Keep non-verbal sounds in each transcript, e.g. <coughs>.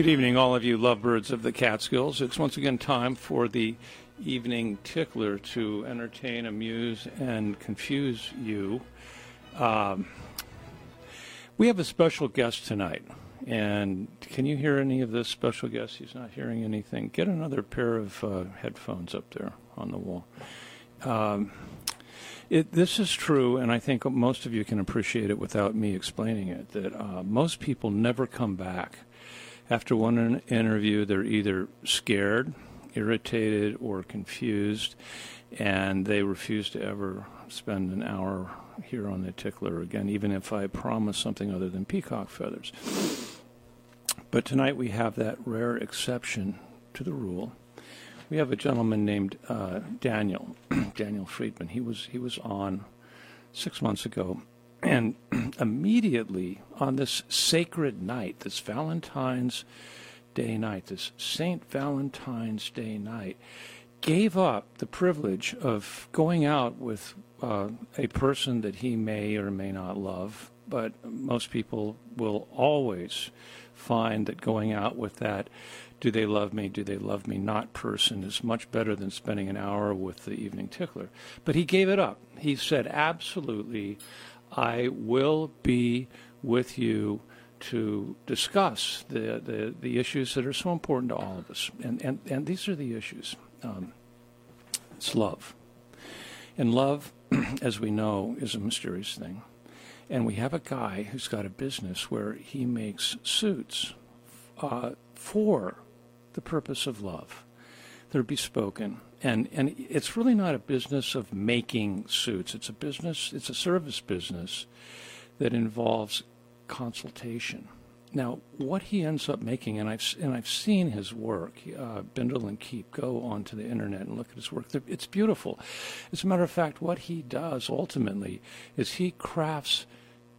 Good evening, all of you lovebirds of the Catskills. It's once again time for the evening tickler to entertain, amuse, and confuse you. Um, we have a special guest tonight. And can you hear any of this special guest? He's not hearing anything. Get another pair of uh, headphones up there on the wall. Um, it, this is true, and I think most of you can appreciate it without me explaining it. That uh, most people never come back after one interview. They're either scared, irritated, or confused, and they refuse to ever spend an hour here on the tickler again, even if I promise something other than peacock feathers. But tonight we have that rare exception to the rule. We have a gentleman named uh, Daniel, <clears throat> Daniel Friedman. He was he was on six months ago, and <clears throat> immediately on this sacred night, this Valentine's Day night, this Saint Valentine's Day night, gave up the privilege of going out with uh, a person that he may or may not love, but most people will always find that going out with that do they love me, do they love me not person is much better than spending an hour with the evening tickler. But he gave it up. He said, absolutely, I will be with you to discuss the, the, the issues that are so important to all of us. And, and, and these are the issues. Um, it's love. And love, <clears throat> as we know, is a mysterious thing. And we have a guy who's got a business where he makes suits uh, for the purpose of love. They're bespoken. And, and it's really not a business of making suits. It's a business, it's a service business that involves consultation. Now, what he ends up making, and I've and I've seen his work, uh, Bindle and Keep. Go onto the internet and look at his work. It's beautiful. As a matter of fact, what he does ultimately is he crafts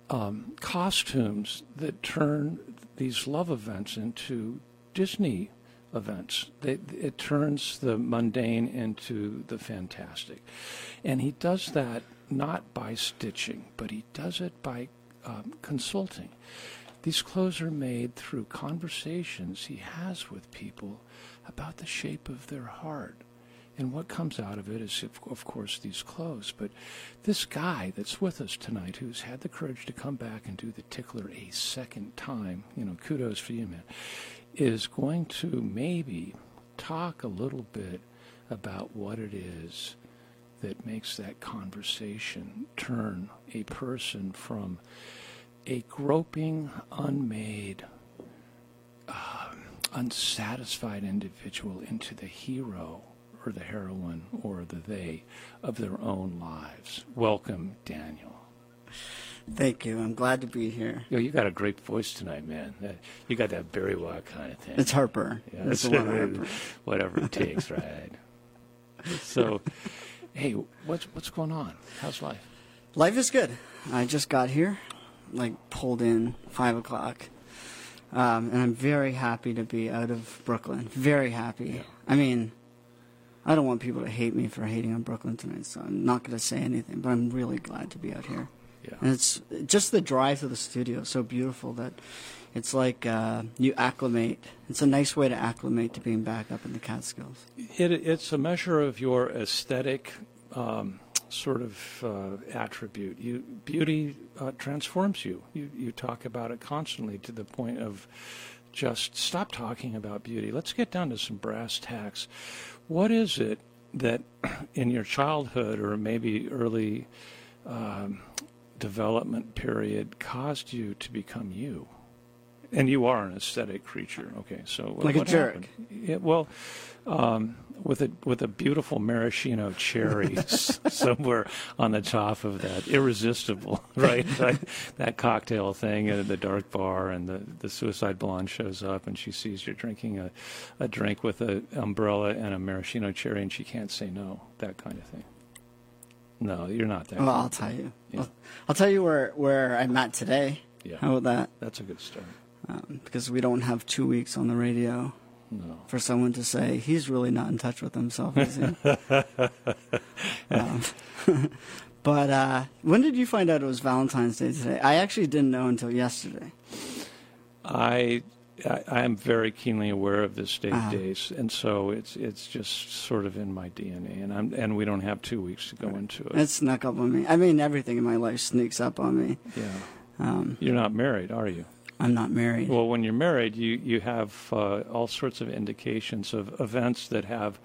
um, costumes that turn these love events into Disney events. They, it turns the mundane into the fantastic. And he does that not by stitching, but he does it by um, consulting. These clothes are made through conversations he has with people about the shape of their heart and what comes out of it is, of course, these clothes. But this guy that's with us tonight, who's had the courage to come back and do the tickler a second time, you know, kudos for you, man, is going to maybe talk a little bit about what it is that makes that conversation turn a person from a groping, unmade, uh, unsatisfied individual into the hero or the heroine or the they of their own lives. Welcome, Daniel. Thank you. I'm glad to be here. Yo, you got a great voice tonight, man. You got that Barry White kind of thing. It's Harper. Yeah, it's <laughs> Harper. Whatever it takes, right? So, hey, what's what's going on? How's life? Life is good. I just got here, like pulled in five o'clock, um, and I'm very happy to be out of Brooklyn. Very happy. Yeah. I mean, I don't want people to hate me for hating on Brooklyn tonight, so I'm not going to say anything. But I'm really glad to be out here. Yeah. And it's just the drive to the studio so beautiful that it's like uh, you acclimate. It's a nice way to acclimate to being back up in the Catskills. It, it's a measure of your aesthetic um, sort of uh, attribute. You, beauty uh, transforms you. you. You talk about it constantly to the point of just stop talking about beauty. Let's get down to some brass tacks. What is it that <clears throat> in your childhood or maybe early um, development period caused you to become you? And you are an aesthetic creature. Okay, so like what a jerk. Yeah, well, um, with a with a beautiful maraschino cherry <laughs> somewhere on the top of that, irresistible, <laughs> right? <laughs> that, that cocktail thing at the dark bar, and the the suicide blonde shows up, and she sees you're drinking a, a drink with an umbrella and a maraschino cherry, and she can't say no. That kind of thing. No, you're not there. Well, I'll tell you. Yeah. I'll, I'll, tell you where where I'm at today. Yeah. How about that? That's a good start. Um, because we don't have two weeks on the radio no. For someone to say he's really not in touch with himself, is he? <laughs> um, <laughs> but uh, when did you find out it was Valentine's Day today? I actually didn't know until yesterday. I I, I am very keenly aware of this Dave Uh-huh. Dace, and so it's it's just sort of in my DNA, and I'm and we don't have two weeks to go into it. It snuck up on me. I mean, everything in my life sneaks up on me. yeah, Um, you're not married, are you? I'm not married. Well, when you're married, you you have uh, all sorts of indications of events that have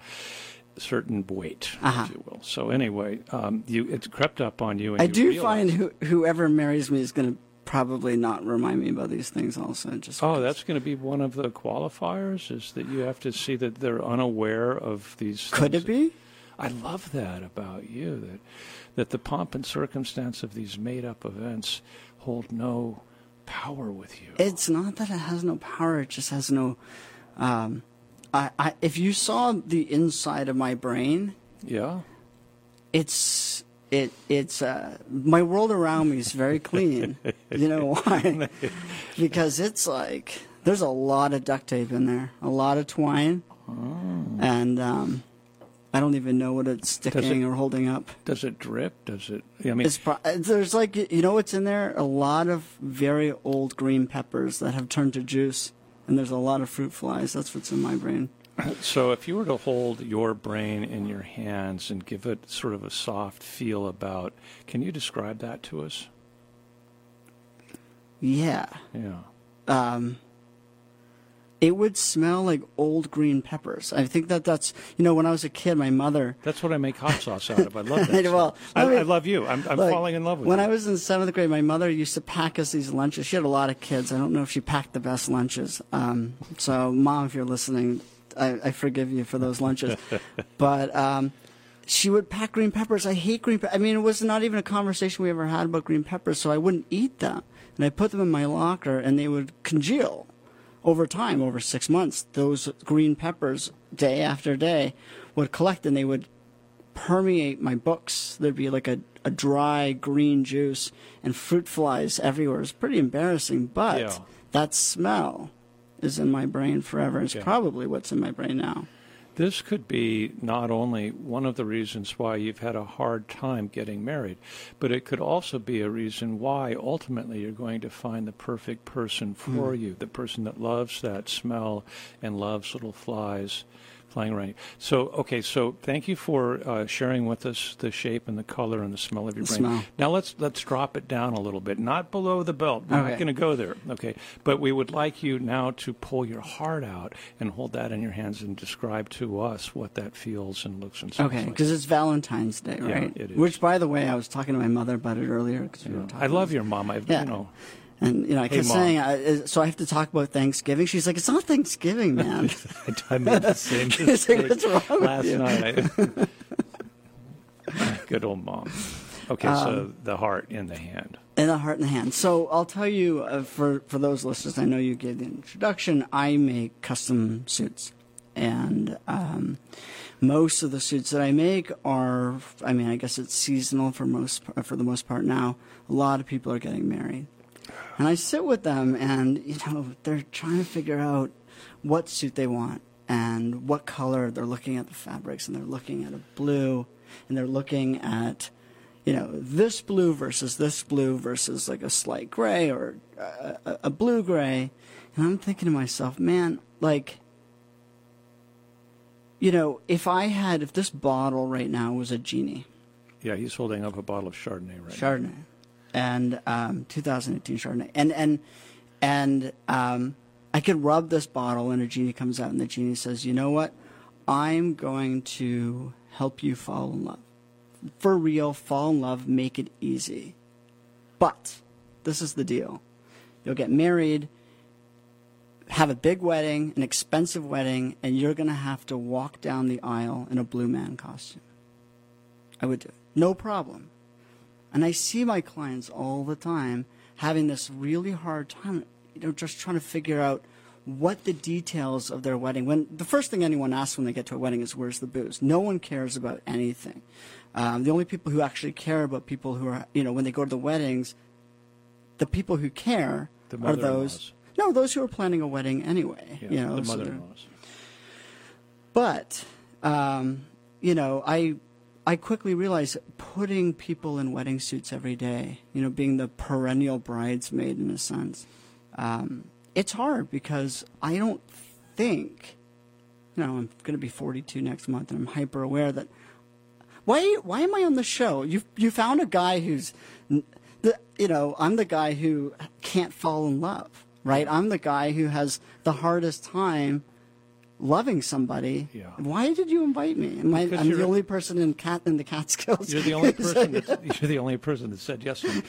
certain weight, Uh-huh. if you will. So anyway, um, you it's crept up on you. And I you do realize- find who, whoever marries me is going to probably not remind me about these things. Also, just Oh, that's going to be one of the qualifiers. Is that you have to see that they're unaware of these. could things it be? I love that about you that that the pomp and circumstance of these made up events hold no power with you. It's not that it has no power; it just has no. Um, I, I, if you saw the inside of my brain, yeah. it's it it's uh, my world around me is very clean. you know <laughs> why? because it's like there's a lot of duct tape in there, a lot of twine, and um, I don't even know what it's sticking or holding up. Does it drip? Does it? I mean, It's pro- there's like you know what's in there? A lot of very old green peppers that have turned to juice, and there's a lot of fruit flies. That's what's in my brain. <coughs> so if you were to hold your brain in your hands and give it sort of a soft feel about, can you describe that to us? Yeah. Yeah. um, it would smell like old green peppers. I think that that's you know when I was a kid, my mother. <laughs> That's what I make hot sauce out of. I love <laughs> that. Well. I, I love you. I'm, I'm like, falling in love with you. when you. I was in seventh grade, my mother used to pack us these lunches. She had a lot of kids. I don't know if she packed the best lunches. Um, so, mom, if you're listening, I, I forgive you for those lunches. <laughs> but um, she would pack green peppers. I hate green. Pe- I mean, it was not even a conversation we ever had about green peppers. So I wouldn't eat them, and I put them in my locker, and they would congeal over time, over six months. Those green peppers, day after day, would collect, and they would permeate my books. There'd be like a, a dry green juice and fruit flies everywhere. It's pretty embarrassing, but Yeah. that smell is in my brain forever. It's Yeah. probably what's in my brain now. This could be not only one of the reasons why you've had a hard time getting married, but it could also be a reason why ultimately you're going to find the perfect person for hmm. you, the person that loves that smell and loves little flies flying around you. So, okay, so thank you for uh, sharing with us the shape and the color and the smell of your The brain. smell. Now let's let's drop it down a little bit, not below the belt. We're not going to go there, okay? But we would like you now to pull your heart out and hold that in your hands and describe to us what that feels and looks and sounds Okay, like. because it's Valentine's Day, Yeah, right? it is. Which, by the way, I was talking to my mother about it earlier. Cause we were Yeah. talking I love your mom. I, Yeah. you know, And you know, I kept saying, uh, so I have to talk about Thanksgiving. She's like, "It's not Thanksgiving, man." <laughs> I made the same <laughs> She's like, "What's wrong with last you?" night. <laughs> Good old mom. Okay, Um, so the heart in the hand. In the heart in the hand. So I'll tell you, uh, for for those listeners, I know you gave the introduction. I make custom suits, and um, most of the suits that I make are, I mean, I guess it's seasonal for most for the most part now. A lot of people are getting married, and I sit with them, and you know, they're trying to figure out what suit they want and what color. They're looking at the fabrics, and they're looking at a blue, and they're looking at you know, this blue versus this blue versus like a slight gray or a, a, blue gray. And I'm thinking to myself, man, like, you know, if I had, if this bottle right now was a genie, Yeah, he's holding up a bottle of Chardonnay right now. And um, 2018 Chardonnay, and and and um, I could rub this bottle, and a genie comes out, and the genie says, "You know what? I'm going to help you fall in love, for real. Fall in love, make it easy. But this is the deal: you'll get married." Have a big wedding, an expensive wedding, and you're going to have to walk down the aisle in a blue man costume. I would do it. No problem. And I see my clients all the time having this really hard time, you know, just trying to figure out what the details of their wedding. When the first thing anyone asks when they get to a wedding is, "Where's the booze?" No one cares about anything. Um, the only people who actually care about people who are, you know, when they go to the weddings, the people who care are those. No, those who are planning a wedding anyway. Yeah, you know, the mother-in-laws. but um, you know, I I quickly realized putting people in wedding suits every day, you know, being the perennial bridesmaid in a sense, um, it's hard because I don't think, you know, I'm going to be 42 next month, and I'm hyper aware that why why am I on the show? You you found a guy who's the you know I'm the guy who can't fall in love, right? I'm the guy who has the hardest time loving somebody. Yeah. Why did you invite me? Am I, I'm the only person in cat in the Catskills. You're the <laughs> only person. That, you're the only person that said yes to me.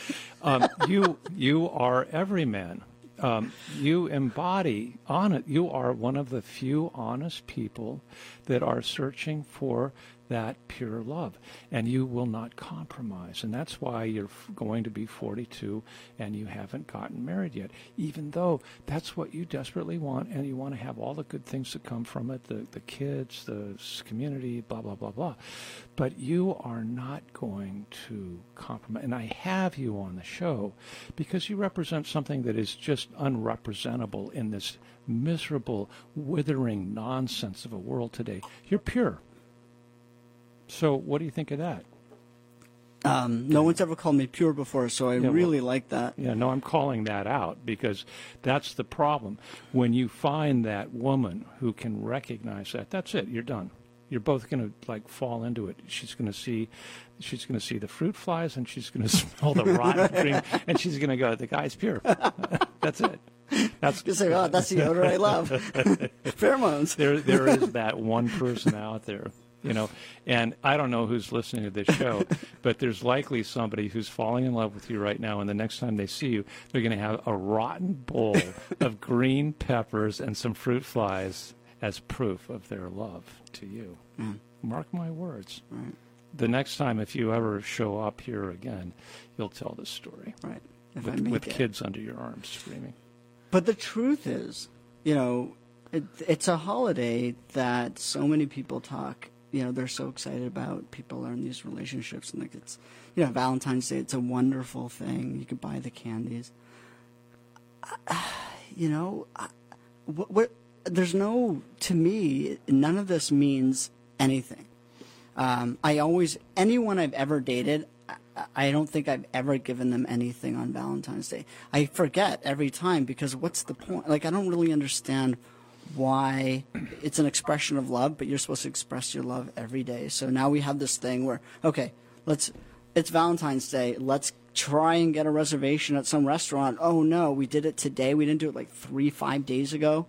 Um, you you are every man. Um, you embody on it. You are one of the few honest people that are searching for that pure love, and you will not compromise. And that's why you're going to be 42 and you haven't gotten married yet, even though that's what you desperately want, and you want to have all the good things that come from it the, the kids, the community, blah, blah, blah, blah. But you are not going to compromise. And I have you on the show because you represent something that is just unrepresentable in this miserable, withering nonsense of a world today. You're pure. So, what do you think of that? Um, no one's ever called me pure before, so I Yeah, well- really like that. Yeah, no, I'm calling that out because that's the problem. When you find that woman who can recognize that, that's it. You're done. You're both going to like fall into it. She's going to see, she's going to see the fruit flies, and she's going <laughs> to smell the rotten <laughs> green, and she's going to go, "The guy's pure." <laughs> that's it. That's You say, oh, that's the odor I love. Pheromones. there there is that one person out there you know and i don't know who's listening to this show <laughs> but there's likely somebody who's falling in love with you right now and the next time they see you they're going to have a rotten bowl <laughs> of green peppers and some fruit flies as proof of their love to you mm. mark my words Right. the next time if you ever show up here again you'll tell this story Right. If I with, with it. kids under your arms screaming But the truth is, you know, it, it's a holiday that so many people talk. You know, they're so excited about. People are in these relationships, and like it's, you know, Valentine's Day. It's a wonderful thing. You could buy the candies. <sighs> You know, I- what, what, there's no to me. None of this means anything. Um, I always anyone I've ever dated, I, I don't think I've ever given them anything on Valentine's Day. I forget every time because what's the point? Like I don't really understand why it's an expression of love, but you're supposed to express your love every day. So now we have this thing where okay, let's it's Valentine's Day. Let's try and get a reservation at some restaurant. Oh no, we did it today. We didn't do it like three, five days ago,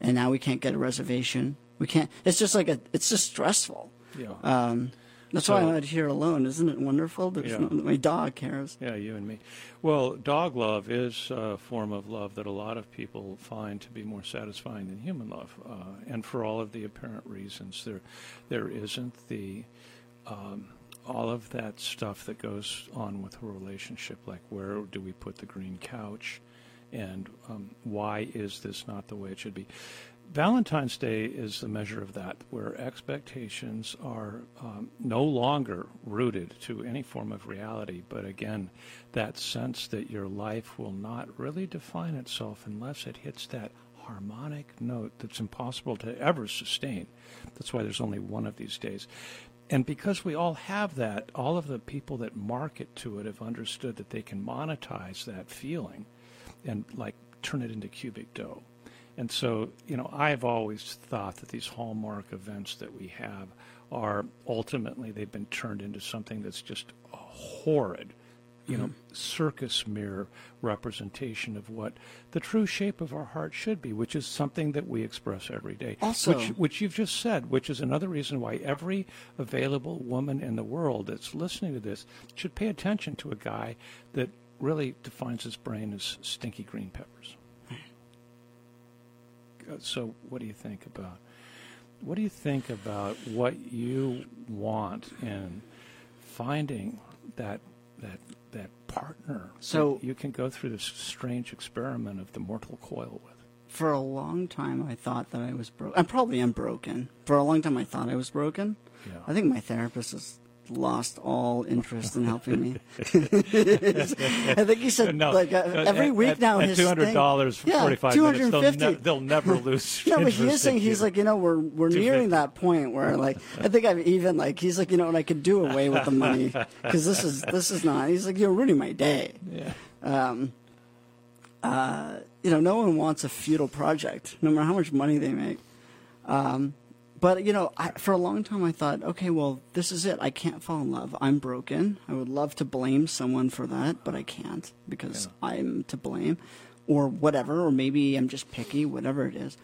and now we can't get a reservation. We can't. It's just like a. It's just stressful. yeah Um, that's So- why I'm out here alone. Isn't it wonderful? There's Yeah. no, my dog cares. Yeah, you and me. Well, dog love is a form of love that a lot of people find to be more satisfying than human love, uh, and for all of the apparent reasons. There, there isn't the um, all of that stuff that goes on with a relationship, like where do we put the green couch, and um, why is this not the way it should be. Valentine's Day is the measure of that, where expectations are um, no longer rooted to any form of reality, but again, that sense that your life will not really define itself unless it hits that harmonic note that's impossible to ever sustain. That's why there's only one of these days. And because we all have that, all of the people that market to it have understood that they can monetize that feeling and like turn it into cubic dough. And so, you know, I've always thought that these hallmark events that we have are ultimately they've been turned into something that's just a horrid, you know, mm-hmm. circus mirror representation of what the true shape of our heart should be, which is something that we express every day. Also- which, which you've just said, which is another reason why every available woman in the world that's listening to this should pay attention to a guy that really defines his brain as stinky green peppers. Uh, So, what do you think about? What do you think about what you want in finding that that that partner So- that you can go through this strange experiment of the mortal coil with? For a long time, I thought that I was broken. I probably am broken. For a long time, I thought I was broken. Yeah. I think my therapist has lost all interest in helping me. <laughs> <laughs> I think he said No, like uh, every at- week at, now at his two hundred dollars for yeah, forty five minutes, they'll, 250. ne- they'll never <laughs> lose. No, but he is saying he's like, you know, we're we're nearing that point where like I think I've even like he's like, you know, and I could do away with the money because this is this is not. He's like, you're ruining my day. yeah. Um, uh, you know, no one wants a futile project, no matter how much money they make. Um, but you know, I, for a long time, I thought, okay, well, this is it. I can't fall in love. I'm broken. I would love to blame someone for that, but I can't because Yeah. I'm to blame, or whatever, or maybe I'm just picky, whatever it is.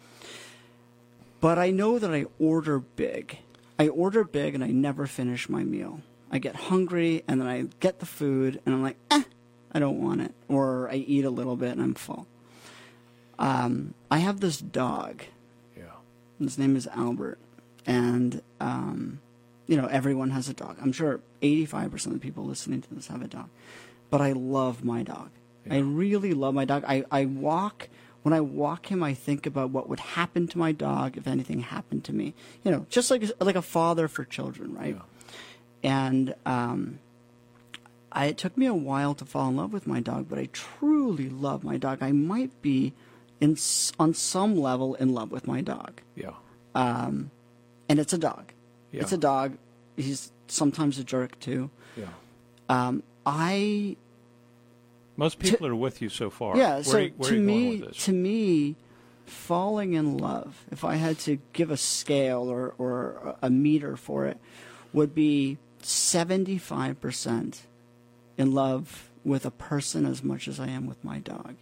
But I know that I order big. I order big, and I never finish my meal. I get hungry, and then I get the food, and I'm like, eh, I don't want it, or I eat a little bit, and I'm full. Um, I have this dog. Yeah. His name is Albert, and um, you know everyone has a dog. I'm sure 85% of the people listening to this have a dog, but I love my dog. I really love my dog. I, I walk when I walk him. I think about what would happen to my dog if anything happened to me. You know, just like like a father for children, right? And um, I, it took me a while to fall in love with my dog, but I truly love my dog. I might be, in on some level, in love with my dog Yeah. And it's a dog. Yeah. It's a dog. He's sometimes a jerk too. Yeah. Um, I Most people are with you so far. yeah. Where so are you, where to me, going with this? to me, falling in love, if I had to give a scale or or a meter for it, would be seventy five percent in love with a person as much as I am with my dog.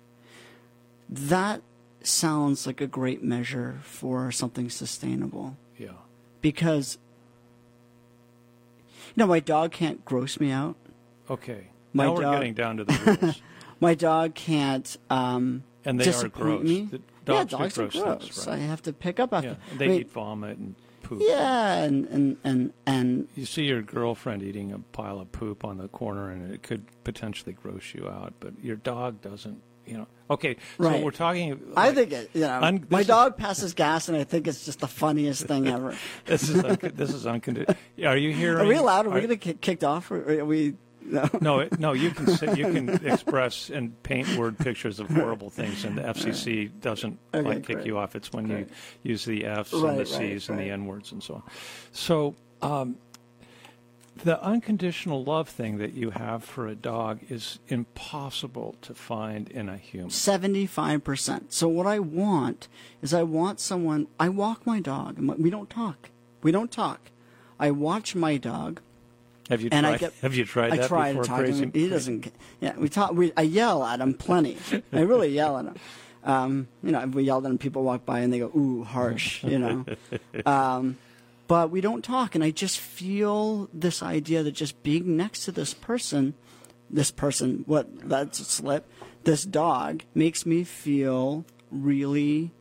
That sounds like a great measure for something sustainable. Yeah. because you know my dog can't gross me out. Okay. My now we're dog- getting down to the <laughs> rules. My dog can't um, And they are gross. me. The yeah, dogs do dogs are gross gross. things, right. I have to pick up after. yeah. They I mean, eat vomit and poop. Yeah, and and and and You see your girlfriend eating a pile of poop on the corner, and it could potentially gross you out. But your dog doesn't. You know. Okay. So Right. we're talking. I think it. You know, Un- my dog passes gas, and I think it's just the funniest thing ever. <laughs> this is unco- this is unconditional. Are you hearing? Are we allowed? Are we are- going to get kicked off? Or are we? No. No, no. You can say, you can <laughs> express and paint word pictures of horrible things, and the FCC doesn't Okay, like kick you off. It's when you use the Fs Right, and the right, Cs and the. N words and so on. So, um, the unconditional love thing that you have for a dog is impossible to find in a human. 75%. So what I want is I want someone I walk my dog and we don't talk. We don't talk. I watch my dog Have you and tried? I get have you tried I that try before? to talk to him. He doesn't yeah, we talk we I yell at him plenty. I really yell at him. Um, you know, we yell at him people walk by and they go, "Ooh, harsh," you know. <laughs> um, but we don't talk and I just feel this idea that just being next to this person this person, what that's a slip, this dog makes me feel really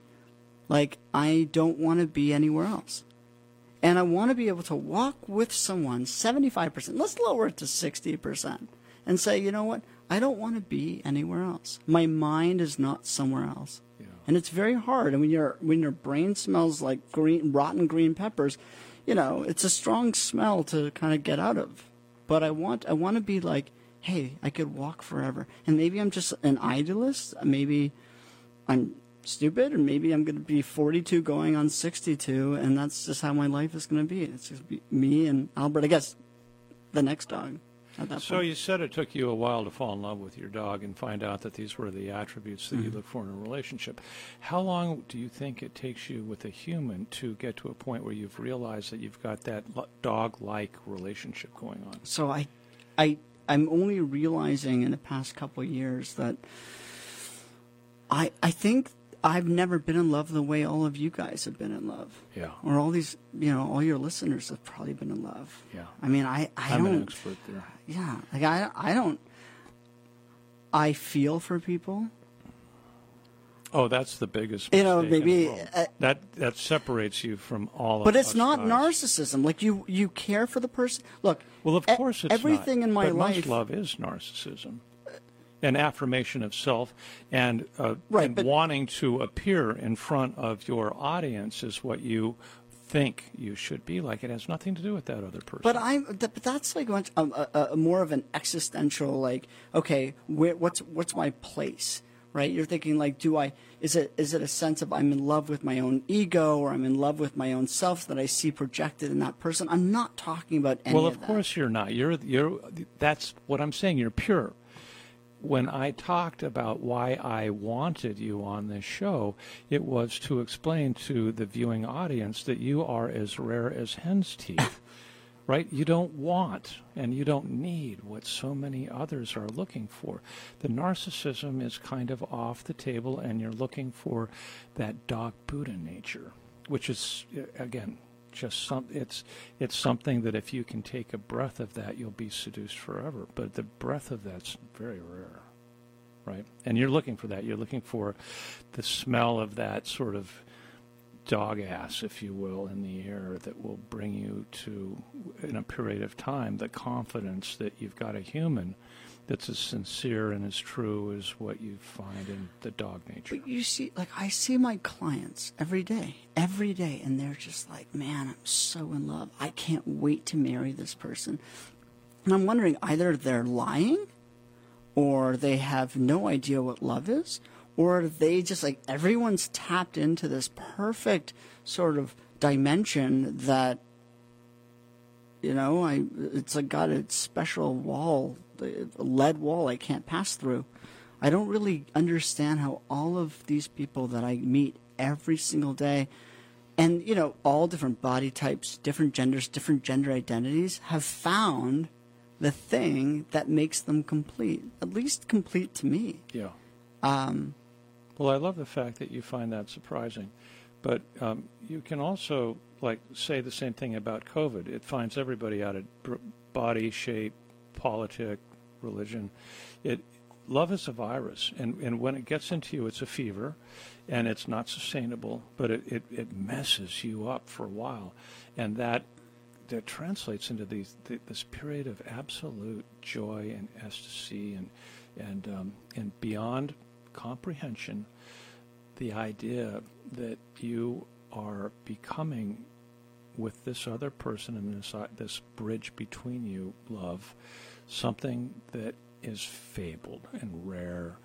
like I don't want to be anywhere else. And I want to be able to walk with someone 75%, let's lower it to 60%, and say, you know what? I don't want to be anywhere else. My mind is not somewhere else. And it's very hard. And when your when your brain smells like green rotten green peppers, you know, it's a strong smell to kind of get out of. But I want I want to be like, hey, I could walk forever. And maybe I'm just an idealist. Maybe I'm stupid, or maybe I'm going to be 42 going on 62, and that's just how my life is going to be. It's just be me and Albert. I guess the next dog at that So point. you said it took you a while to fall in love with your dog and find out that these were the attributes that Mm-hmm. you look for in a relationship. How long do you think it takes you with a human to get to a point where you've realized that you've got that dog-like relationship going on? so I, I, I'm only realizing in the past couple of years that I, I think I've never been in love the way all of you guys have been in love, Yeah. or all these, you know, all your listeners have probably been in love. Yeah. I mean, I, I I'm don't. an expert there. Yeah, like I, I don't. I feel for people. Oh, that's the biggest. You know, maybe, uh, that that separates you from all. But it's not guys. narcissism. Like you, you care for the person. Look. Well, of e- course, it's everything not. in my but life. Love is narcissism, an affirmation of self, and, uh, Right, and but- wanting to appear in front of your audience is what you think you should be like. It has nothing to do with that other person. But I, but that's like much, um, a, a, a more of an existential, like, okay, where, what's what's my place, right? You're thinking like, do I? Is it is it a sense of I'm in love with my own ego, or I'm in love with my own self that I see projected in that person? I'm not talking about any well, of, of course you're not. You're you're. That's what I'm saying. You're pure. When I talked about why I wanted you on this show, it was to explain to the viewing audience that you are as rare as hen's teeth. <coughs> right? You don't want and you don't need what so many others are looking for. The narcissism is kind of off the table, and you're looking for that dog Buddha nature, which is, again, just some it's it's something that if you can take a breath of that you'll be seduced forever. But the breath of that's very rare right? And you're looking for that. You're looking for the smell of that sort of dog ass if you will in the air that will bring you to in a period of time the confidence that you've got a human that's as sincere and as true as what you find in the dog nature. But you see, like I see my clients every day, every day, and they're just like, man, I'm so in love. I can't wait to marry this person. And I'm wondering either they're lying or they have no idea what love is, or they just like everyone's tapped into this perfect sort of dimension that you know i it's like got a special wall the lead wall I can't pass through. I don't really understand how all of these people that I meet every single day, and you know, all different body types, different genders, different gender identities, have found the thing that makes them complete. At least complete to me. Yeah. Um, well, I love the fact that you find that surprising, but um, you can also like say the same thing about COVID. It finds everybody out of body shape, politic, religion. It love is a virus, and, and when it gets into you, it's a fever, and it's not sustainable, but it, it, it messes you up for a while, and that that translates into these this period of absolute joy and ecstasy and and um, and beyond comprehension, the idea that you are becoming with this other person and this uh, this bridge between you, love, something that is fabled and rare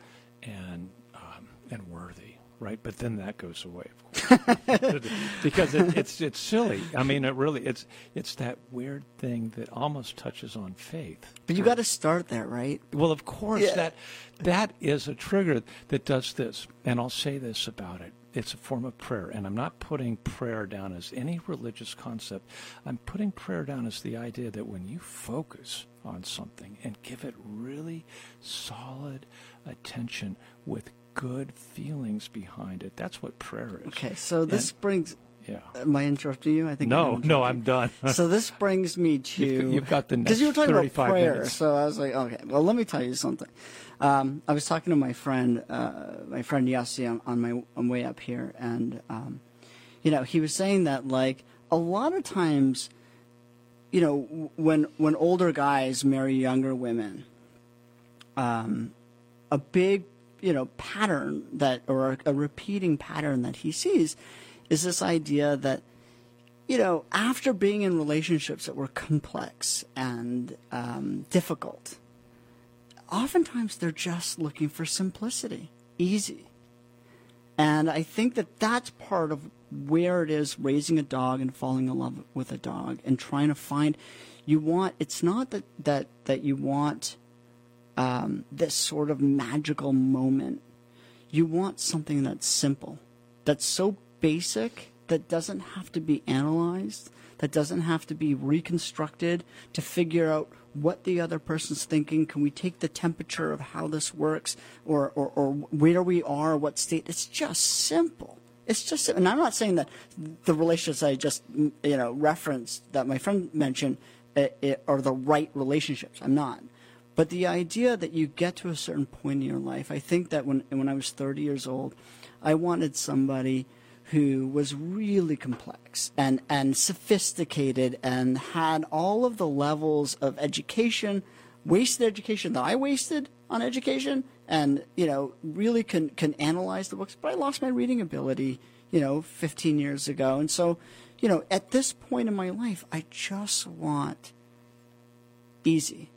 and um, and worthy, right? But then that goes away, of course, <laughs> because it, it's it's silly. I mean, it really it's it's that weird thing that almost touches on faith. But you got to start there, right? Well, of course yeah. that that is a trigger that does this, and I'll say this about it it's a form of prayer. And I'm not putting prayer down as any religious concept. I'm putting prayer down as the idea that when you focus on something and give it really solid attention with good feelings behind it, that's what prayer is. Okay, so this and, brings. Yeah. Am I interrupting you? I think. No, no, I'm done. <laughs> so this brings me to. You've, you've got the <laughs> next because you were talking about prayer. Minutes. So I was like, okay, well, let me tell you something. Um, I was talking to my friend, uh, my friend Yassi, on, on my on way up here, and um, you know, he was saying that like a lot of times, you know, when when older guys marry younger women, um, a big you know pattern that or a, a repeating pattern that he sees is this idea that you know after being in relationships that were complex and um, difficult oftentimes they're just looking for simplicity, easy. And I think that that's part of where it is raising a dog and falling in love with a dog and trying to find you want it's not that that that you want um, this sort of magical moment you want something that's simple that's so basic that doesn't have to be analyzed that doesn't have to be reconstructed to figure out what the other person's thinking. Can we take the temperature of how this works or, or, or where we are, what state? It's just simple. It's just, and I'm not saying that the relationships I just, you know, referenced that my friend mentioned it, it, are the right relationships. I'm not. But the idea that you get to a certain point in your life, I think that when, when I was 30 years old, I wanted somebody who was really complex and, and sophisticated and had all of the levels of education, wasted education that I wasted on education, and you know really can can analyze the books. But I lost my reading ability, you know, 15 years ago, and so you know at this point in my life, I just want easy.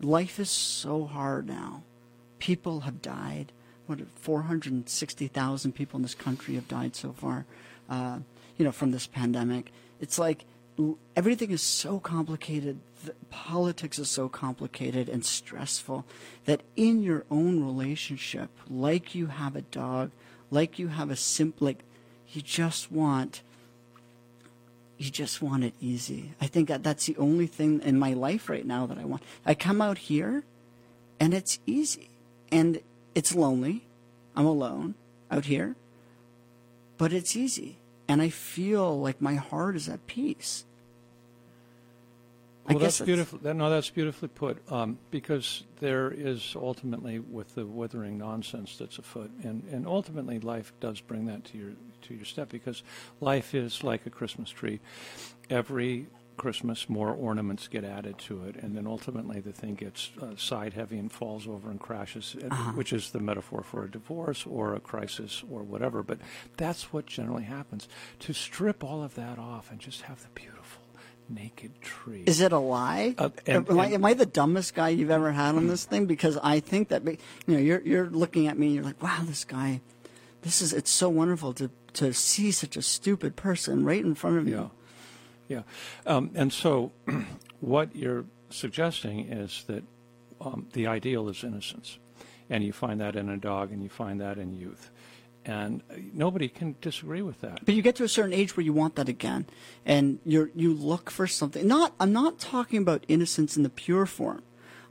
Life is so hard now. People have died what 460,000 people in this country have died so far, uh, you know, from this pandemic. It's like everything is so complicated. th- Politics is so complicated and stressful that in your own relationship, like you have a dog, like you have a simple, like you just want, you just want it easy. I think that that's the only thing in my life right now that I want. I come out here, and it's easy, and it's lonely. I'm alone out here, but it's easy, and I feel like my heart is at peace. I Well, guess that's beautiful. that- No, that's beautifully put. Um, because there is ultimately, with the withering nonsense that's afoot, and, and ultimately, life does bring that to your to your step. Because life is like a Christmas tree. Every Christmas, more ornaments get added to it, and then ultimately, the thing gets uh, side heavy and falls over and crashes, uh, which is the metaphor for a divorce or a crisis or whatever. But that's what generally happens. To strip all of that off and just have the beautiful naked tree. Is it a lie? Uh, and- am, I, am I the dumbest guy you've ever had on this thing? Because I think that you know you're you're looking at me and you're like, wow, this guy, this is it's so wonderful to to see such a stupid person right in front of you. Yeah, yeah. Um, and so, <clears throat> what you're suggesting is that um, the ideal is innocence, and you find that in a dog, and you find that in youth, and uh, nobody can disagree with that. But you get to a certain age where you want that again, and you you look for something. Not I'm not talking about innocence in the pure form.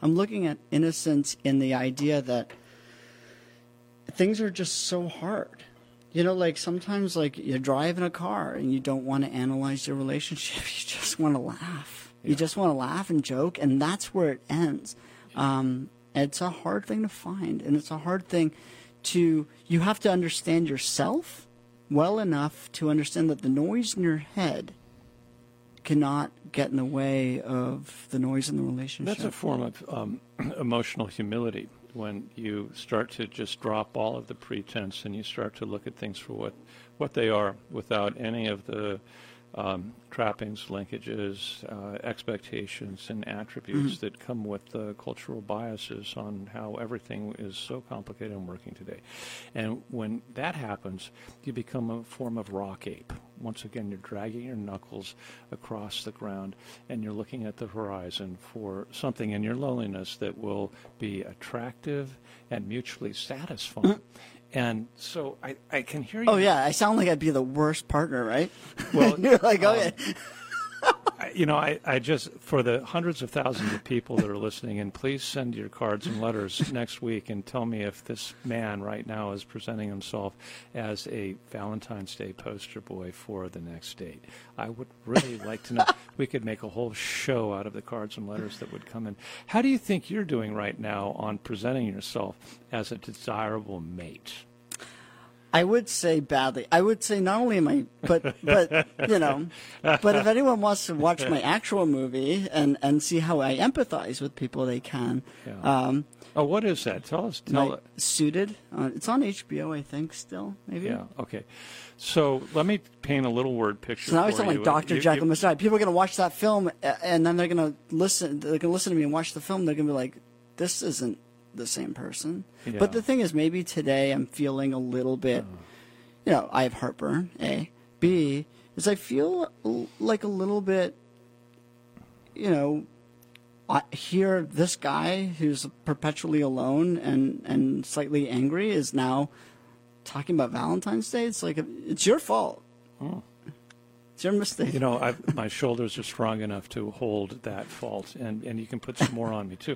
I'm looking at innocence in the idea that things are just so hard. You know, like sometimes like you're driving a car and you don't want to analyze your relationship. <laughs> You just want to laugh. You just want to laugh and joke, and that's where it ends. Um, it's a hard thing to find, and it's a hard thing to. You have to understand yourself well enough to understand that the noise in your head cannot get in the way of the noise in the relationship. That's a form of um, <clears throat> emotional humility when you start to just drop all of the pretense and you start to look at things for what, what they are without any of the um, trappings, linkages, uh, expectations, and attributes that come with the cultural biases on how everything is so complicated and working today. And when that happens, you become a form of rock ape. Once again, you're dragging your knuckles across the ground and you're looking at the horizon for something in your loneliness that will be attractive and mutually satisfying. And so I, I can hear you. Oh yeah, I sound like I'd be the worst partner, right? Well, <laughs> you're like, um, okay, I- you know, I, I just, for the hundreds of thousands of people that are listening, and please send your cards and letters next week and tell me if this man right now is presenting himself as a Valentine's Day poster boy for the next date. I would really like to know. <laughs> We could make a whole show out of the cards and letters that would come in. How do you think you're doing right now on presenting yourself as a desirable mate? I would say badly. I would say not only am I, but but you know, but if anyone wants to watch my actual movie and and see how I empathize with people, they can. Yeah. Um, Oh, what is that? Tell us. Tell it. suited. Uh, it's on HBO, I think. Still, maybe. Yeah. Okay. So let me paint a little word picture. So now I sound like Doctor Jekyll and Mr. People are gonna watch that film, and then they're gonna listen. They're gonna listen to me and watch the film. They're gonna be like, "This isn't the same person." Yeah. But the thing is, maybe today I'm feeling a little bit. You know, I have heartburn. A, B is I feel like a little bit. You know, I hear this guy who's perpetually alone and and slightly angry is now talking about Valentine's Day. It's like it's your fault. Hmm. It's your mistake. You know, i my shoulders are strong enough to hold that fault, and, and you can put some more on me too.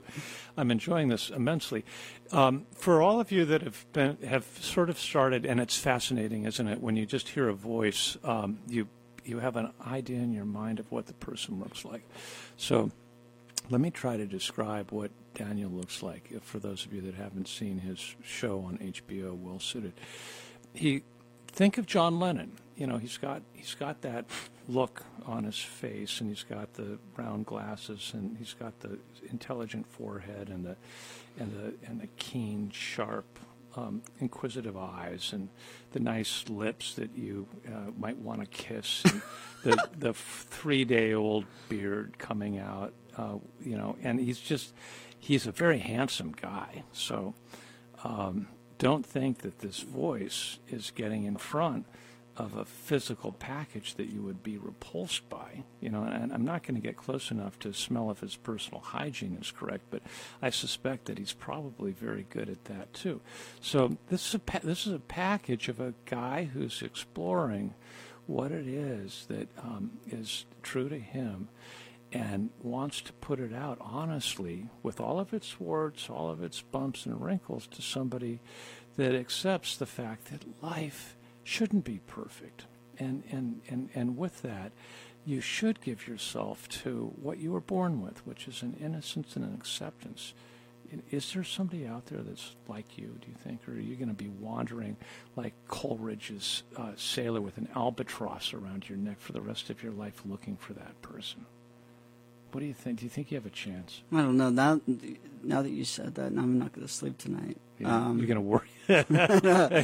I'm enjoying this immensely. Um, for all of you that have been have sort of started, and it's fascinating, isn't it? When you just hear a voice, um, you you have an idea in your mind of what the person looks like. So, let me try to describe what Daniel looks like for those of you that haven't seen his show on HBO, Well Suited. He think of John Lennon. You know, he's got he's got that look on his face, and he's got the round glasses, and he's got the intelligent forehead, and the and the and the keen, sharp, um, inquisitive eyes, and the nice lips that you uh, might want to kiss, the <laughs> the three day old beard coming out. Uh, you know, and he's just he's a very handsome guy. So um, don't think that this voice is getting in front of a physical package that you would be repulsed by. You know, and I'm not going to get close enough to smell if his personal hygiene is correct, but I suspect that he's probably very good at that too. So this is a pa- this is a package of a guy who's exploring what it is that um, is true to him and wants to put it out honestly with all of its warts, all of its bumps and wrinkles to somebody that accepts the fact that life shouldn't be perfect. And, and, and, and with that, you should give yourself to what you were born with, which is an innocence and an acceptance. Is there somebody out there that's like you, do you think? Or are you going to be wandering like Coleridge's uh, sailor with an albatross around your neck for the rest of your life looking for that person? What do you think? Do you think you have a chance? I don't know. Now, now that you said that, I'm not going to sleep tonight. Yeah, Um, you're going to worry.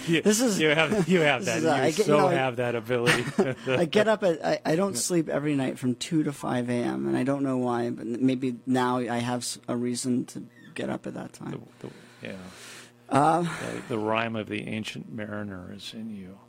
you, <laughs> <laughs> This is- you have you have that. is, uh, you get- so know, I- have that ability. <laughs> I get up at I, I don't sleep every night from two to five a.m. and I don't know why, but maybe now I have a reason to get up at that the, time. the, yeah. Uh, The, the rhyme of the ancient mariner is in you.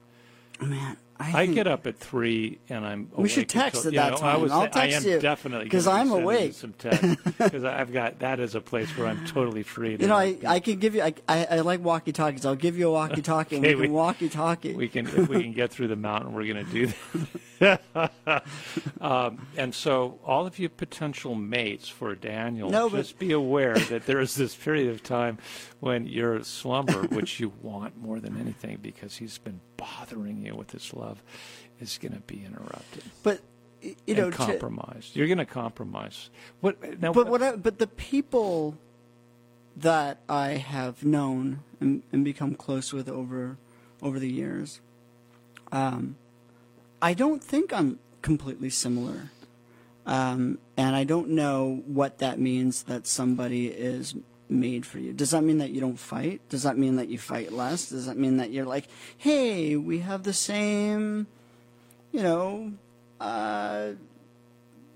man, I, I get up at three and I'm. We should text until- at that no, I time. was. I'll I text am you, definitely 'cause gonna be I'm awake. Some text <laughs> because I've got that is a place where I'm totally free. To, You know, I, I can give you. I, I, I like walkie talkies. I'll give you a walkie talkie. and Okay, we can walkie talkie. <laughs> we can if we can get through the mountain, we're going to do that. <laughs> <laughs> um, and so, all of you potential mates for Daniel, No, just be aware that there is this period of time when your slumber, <laughs> which you want more than anything, because he's been bothering you with his love, is going to be interrupted But you know, compromised. You're going to compromise. What now? but what? I, but the people that I have known and, and become close with over over the years, um, I don't think I'm completely similar, um, and I don't know what that means that somebody is made for you. Does that mean that you don't fight? Does that mean that you fight less? Does that mean that you're like, hey, we have the same, you know, uh,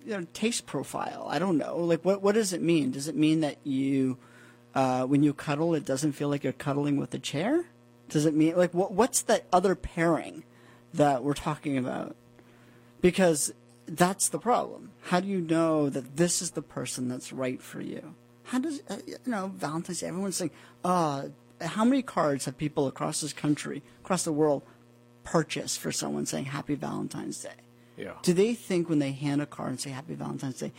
you know, taste profile. I don't know. Like, what what does it mean? Does it mean that you, uh, when you cuddle, it doesn't feel like you're cuddling with a chair? Does it mean like what what's that other pairing that we're talking about? Because that's the problem. How do you know that this is the person that's right for you? How does uh, you know Valentine's Day? Everyone's saying, "Uh, how many cards have people across this country, across the world, purchased for someone saying Happy Valentine's Day?" yeah. Do they think when they hand a card and say Happy Valentine's Day,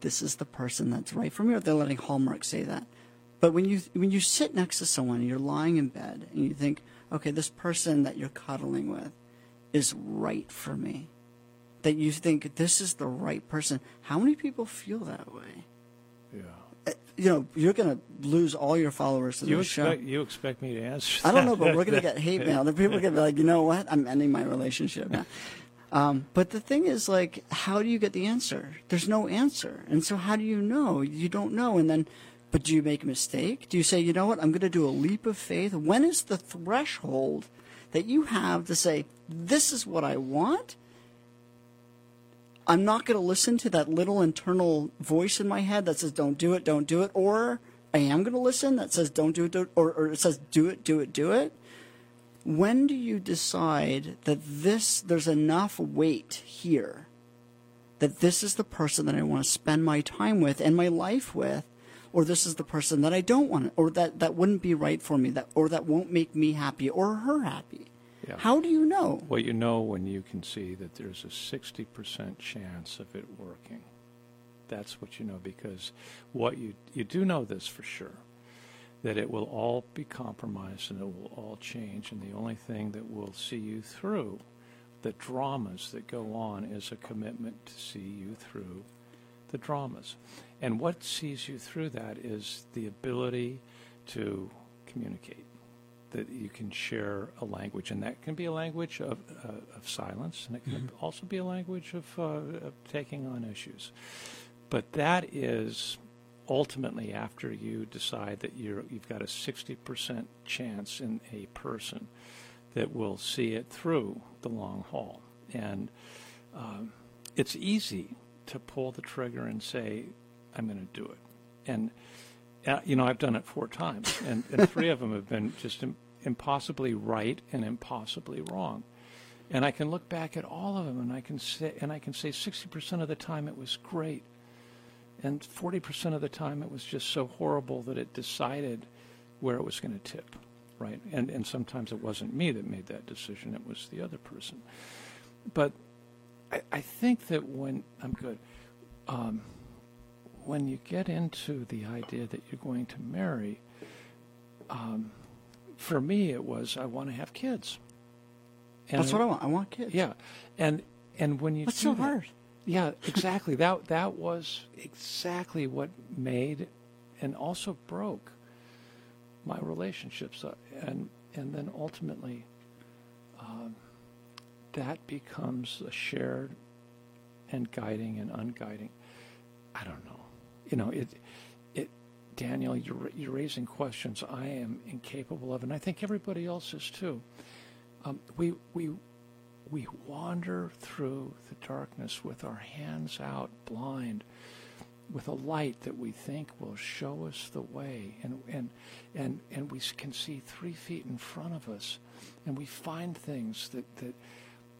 this is the person that's right for me, or they're letting Hallmark say that? But when you when you sit next to someone and you're lying in bed and you think, okay, this person that you're cuddling with is right for me, that you think this is the right person. How many people feel that way? Yeah. Uh, You know, you're gonna lose all your followers to You this show. expect you expect me to answer? I don't know, but we're going to get hate mail. The <laughs> people are going to be like, you know what? I'm ending my relationship now. Um, but the thing is, like, how do you get the answer? There's no answer. And so how do you know? You don't know. And then, but do you make a mistake? Do you say, you know what? I'm going to do a leap of faith? When is the threshold that you have to say, this is what I want? I'm not going to listen to that little internal voice in my head that says, don't do it, don't do it. Or I am going to listen that says, don't do it, do it or, or it says, do it, do it, do it. When do you decide that this, there's enough weight here that this is the person that I want to spend my time with and my life with, or this is the person that I don't want, or that, that wouldn't be right for me, that, or that won't make me happy or her happy? Yeah. How do you know? Well, you know when you can see that there's a 60% chance of it working. That's what you know because what you you do know this for sure that it will all be compromised and it will all change and the only thing that will see you through the dramas that go on is a commitment to see you through the dramas. And what sees you through that is the ability to communicate that you can share a language, and that can be a language of, uh, of silence, and it can also be a language of, uh, of taking on issues. But that is ultimately after you decide that you're, you've got a 60% chance in a person that will see it through the long haul. And um, it's easy to pull the trigger and say, I'm going to do it. And uh, you know, I've done it four times, and, and three of them have been just Im- impossibly right and impossibly wrong. And I can look back at all of them and I can say and I can say 60% of the time it was great. And 40% of the time it was just so horrible that it decided where it was going to tip, right? And and sometimes it wasn't me that made that decision, it was the other person. But I, I think that when I'm good, um, when you get into the idea that you're going to marry, um, for me it was I want to have kids. And That's what I want. I want kids. Yeah, and and when you What's so that, hard? Yeah, exactly. <laughs> that that was exactly what made and also broke my relationships, uh, and and then ultimately, um, that becomes a shared and guiding and unguiding. I don't know. You know it. It. Daniel, you're you're raising questions I am incapable of, and I think everybody else is too. Um, we we we wander through the darkness with our hands out, blind, with a light that we think will show us the way, and and and and we can see three feet in front of us, and we find things that that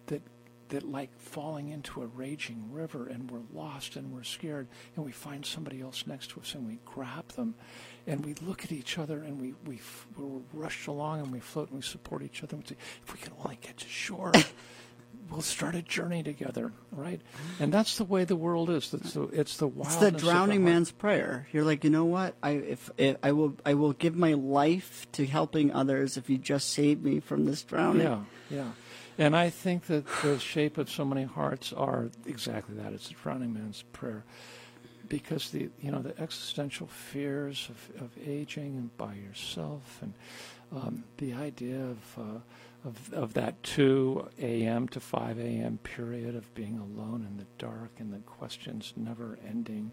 that that like falling into a raging river and we're lost and we're scared and we find somebody else next to us and we grab them and we look at each other and we, we, we're rushed along and we float and we support each other and we say, if we can only get to shore, <laughs> we'll start a journey together, right? And that's the way the world is. It's the, it's the It's the drowning man's prayer. You're like, you know what? I if, if, I will I will give my life to helping others if you just save me from this drowning. Yeah, yeah. And I think that the shape of so many hearts are exactly that. It's the drowning man's prayer because the you know the existential fears of, of aging and by yourself and um, the idea of, uh, of of that 2 a.m. to 5 a.m. period of being alone in the dark and the questions never ending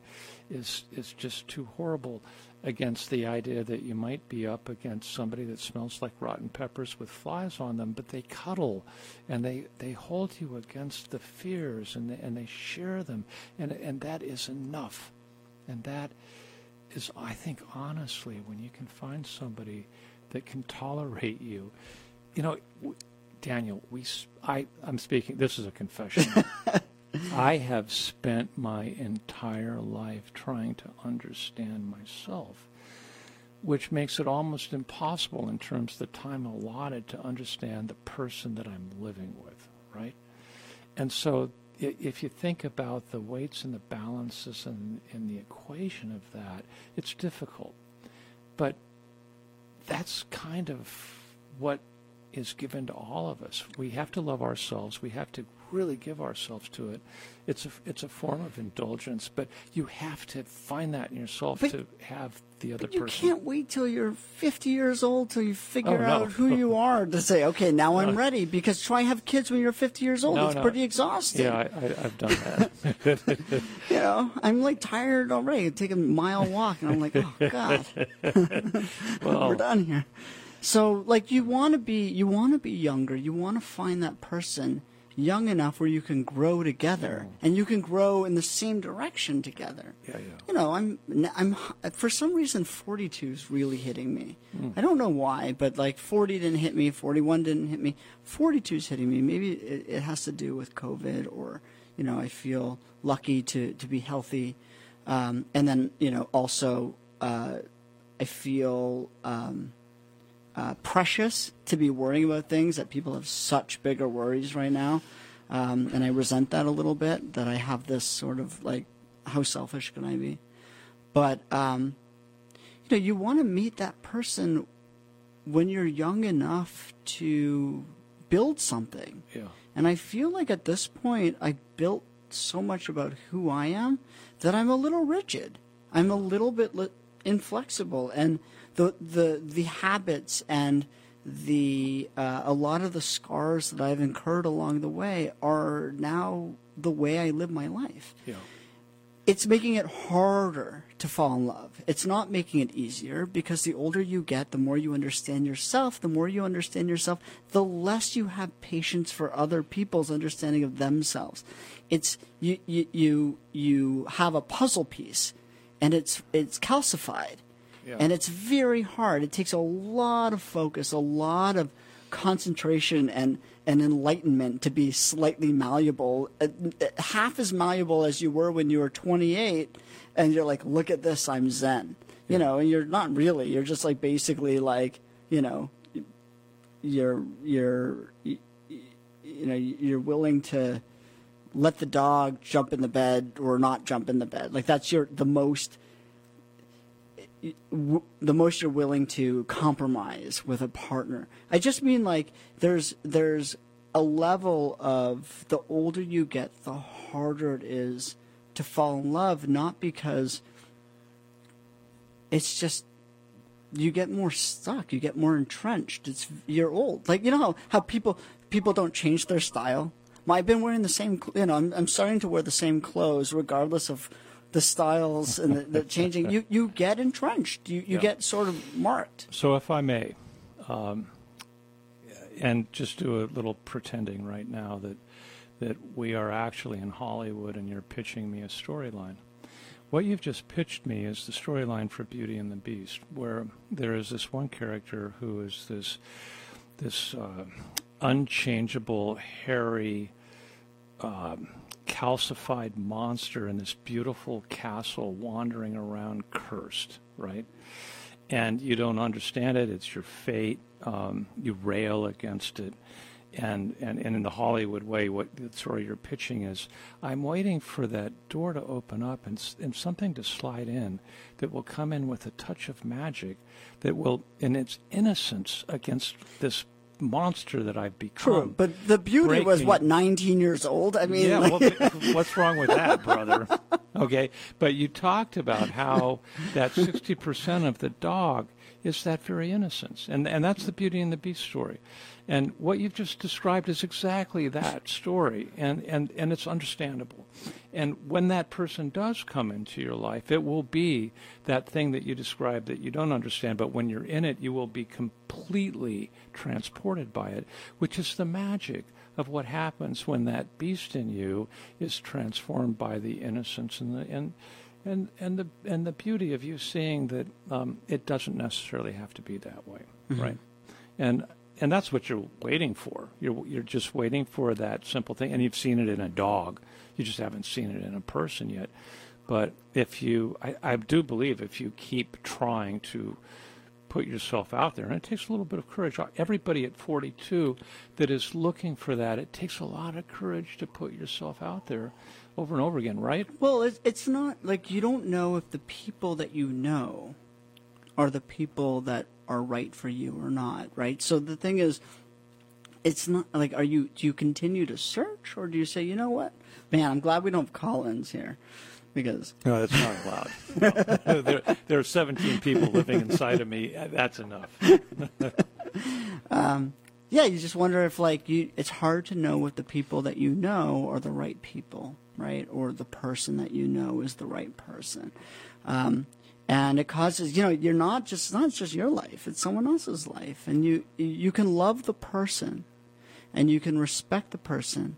is is just too horrible against the idea that you might be up against somebody that smells like rotten peppers with flies on them, but they cuddle and they, they hold you against the fears and they, and they share them. And, and that is enough. And that is, I think, honestly, when you can find somebody that can tolerate you. You know, Daniel, we, I, I'm speaking, this is a confession. <laughs> I have spent my entire life trying to understand myself, which makes it almost impossible in terms of the time allotted to understand the person that I'm living with, right? And so if you think about the weights and the balances and, and the equation of that, it's difficult. But that's kind of what is given to all of us. We have to love ourselves. We have to really give ourselves to it. It's a, it's a form of indulgence, but you have to find that in yourself but, to have the other you person. You can't wait till you're 50 years old till you figure oh, no. out who you are to say, okay, now I'm ready. Because try have kids when you're 50 years old. No, it's pretty exhausting. Yeah, I, have done that. <laughs> <laughs> you know, I'm like tired already. I take a mile walk and I'm like, oh God, <laughs> well, we're done here. So like you want to be you want to be younger. You want to find that person young enough where you can grow together and you can grow in the same direction together. Yeah, yeah. You know, I'm I'm for some reason 42 is really hitting me. Mm. I don't know why, but like 40 didn't hit me, 41 didn't hit me. 42 is hitting me. Maybe it, it has to do with COVID or you know, I feel lucky to to be healthy. Um, and then, you know, also uh, I feel um, uh, precious to be worrying about things that people have such bigger worries right now. Um, and I resent that a little bit that I have this sort of like, how selfish can I be? But, um, you know, you want to meet that person when you're young enough to build something. Yeah. And I feel like at this point, I built so much about who I am that I'm a little rigid. I'm a little bit li- inflexible. And, the the the habits and the uh, a lot of the scars that I've incurred along the way are now the way I live my life. Yeah. It's making it harder to fall in love. It's not making it easier because the older you get, the more you understand yourself, the more you understand yourself, the less you have patience for other people's understanding of themselves. It's you you you, you have a puzzle piece and it's it's calcified and it's very hard. It takes a lot of focus, a lot of concentration and and enlightenment to be slightly malleable, uh, uh, half as malleable as you were when you were 28, and you're like, look at this, I'm Zen. You know, and you're not really. You're just like basically like, you know, you're you're you, you know you're willing to let the dog jump in the bed or not jump in the bed. Like that's your the most the most you're willing to compromise with a partner. I just mean like there's there's a level of the older you get, the harder it is to fall in love, not because it's just you get more stuck, you get more entrenched. It's you're old. Like you know how, how people people don't change their style. I've been wearing the same, you know, I'm, I'm starting to wear the same clothes regardless of the styles and the, the <laughs> changing, you, you get entrenched. You, you yeah. get sort of marked. So, if I may, um, and just do a little pretending right now that that we are actually in Hollywood and you're pitching me a storyline. What you've just pitched me is the storyline for Beauty and the Beast, where there is this one character who is this this uh, unchangeable, hairy, um, calcified monster in this beautiful castle wandering around cursed, right? And you don't understand it. It's your fate. Um, you rail against it. And, and, and in the Hollywood way, what the story you're pitching is I'm waiting for that door to open up and, and something to slide in that will come in with a touch of magic that will, in its innocence against this monster that I've become. True, but the beauty was me. what 19 years old. I mean, yeah. Like... well, <laughs> what's wrong with that, brother? <laughs> Okay, but you talked about how that 60 percent of the dog is that very innocence, and and that's the Beauty and the Beast story. And what you've just described is exactly that story, and, and, and it's understandable. And when that person does come into your life, it will be that thing that you described that you don't understand, but when you're in it, you will be completely transported by it, which is the magic of what happens when that beast in you is transformed by the innocence and the and and and the and the beauty of you seeing that um, it doesn't necessarily have to be that way, mm-hmm. right? And and that's what you're waiting for. You're you're just waiting for that simple thing, and you've seen it in a dog. You just haven't seen it in a person yet. But if you, I, I do believe, if you keep trying to put yourself out there, and it takes a little bit of courage. Everybody at 42 that is looking for that, it takes a lot of courage to put yourself out there over and over again, right? Well, it's it's not like you don't know if the people that you know are the people that are right for you or not, right? So the thing is, it's not like are you do you continue to search or do you say you know what man i'm glad we don't have collins here because no that's not allowed no. <laughs> <laughs> there, there, are 17 people living inside of me that's enough <laughs> um, yeah you just wonder if like you it's hard to know if the people that you know are the right people right? Or the person that you know is the right person. Um, and it causes you know you're not just it's not just your life it's someone else's life. And you you can love the person and you can respect the person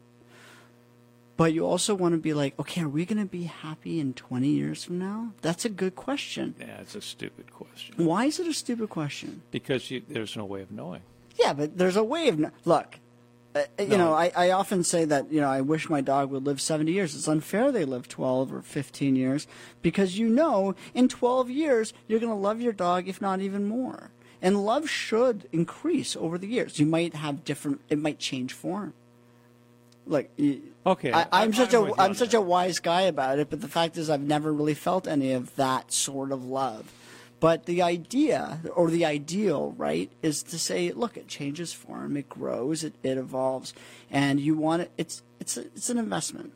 but you also want to be like okay are we going to be happy in 20 years from now? That's a good question. Yeah it's a stupid question. Why is it a stupid question? Because you, there's no way of knowing. Yeah but there's a way of no- look Uh, uh, you no. know, I, I often say that, you know, I wish my dog would live 70 years. It's unfair they live 12 or 15 years because you know in 12 years you're going to love your dog, if not even more. And love should increase over the years. You might have different, it might change form. Like, okay, I, am such I'm a I'm such that. a wise guy about it, but the fact is, I've never really felt any of that sort of love. But the idea or the ideal, right, is to say, look, it changes form, it grows, it, it evolves, and you want it. It's it's a, it's an investment.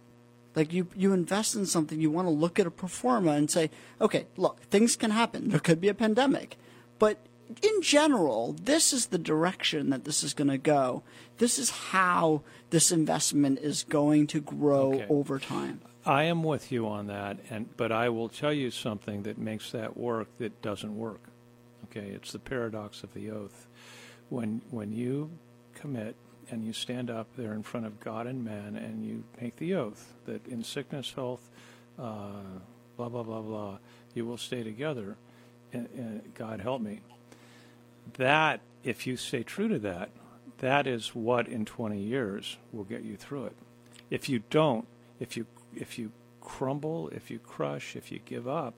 Like you you invest in something, you want to look at a performer and say, okay, look, things can happen. There could be a pandemic, but in general, this is the direction that this is going to go. This is how this investment is going to grow okay. over time. I am with you on that, and but I will tell you something that makes that work that doesn't work. Okay, it's the paradox of the oath. When when you commit and you stand up there in front of God and man and you make the oath that in sickness, health, uh, blah blah blah blah, you will stay together. And, and God help me. That if you stay true to that, that is what in 20 years will get you through it. If you don't, if you if you crumble, if you crush, if you give up,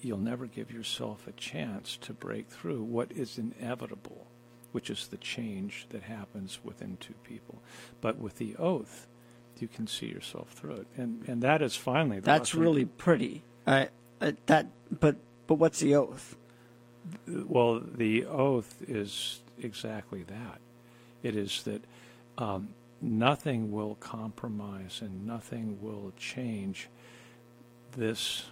you'll never give yourself a chance to break through what is inevitable, which is the change that happens within two people. But with the oath, you can see yourself through it, and and that is finally the That's lesson. really pretty. I, uh, that, but but what's the oath? Well, the oath is exactly that. It is that um, nothing will compromise and nothing will change this.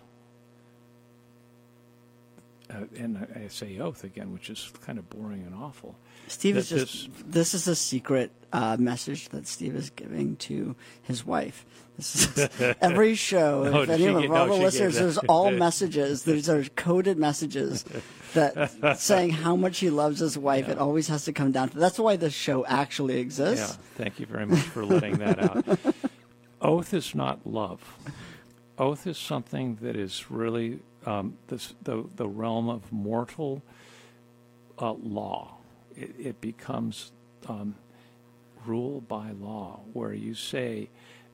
Uh, and I say oath again, which is kind of boring and awful. Steve is just. This is a secret uh, message that Steve is giving to his wife. This is <laughs> every show. No, if any of no, she listeners, there's all <laughs> messages. There's are coded messages that <laughs> saying how much he loves his wife. It always has to come down to. That's why this show actually Yeah, exists. thank you very much for letting that out. Oath is not love. Oath is something that is really um, this, the the realm of mortal uh, law. It, it becomes um, rule by law, where you say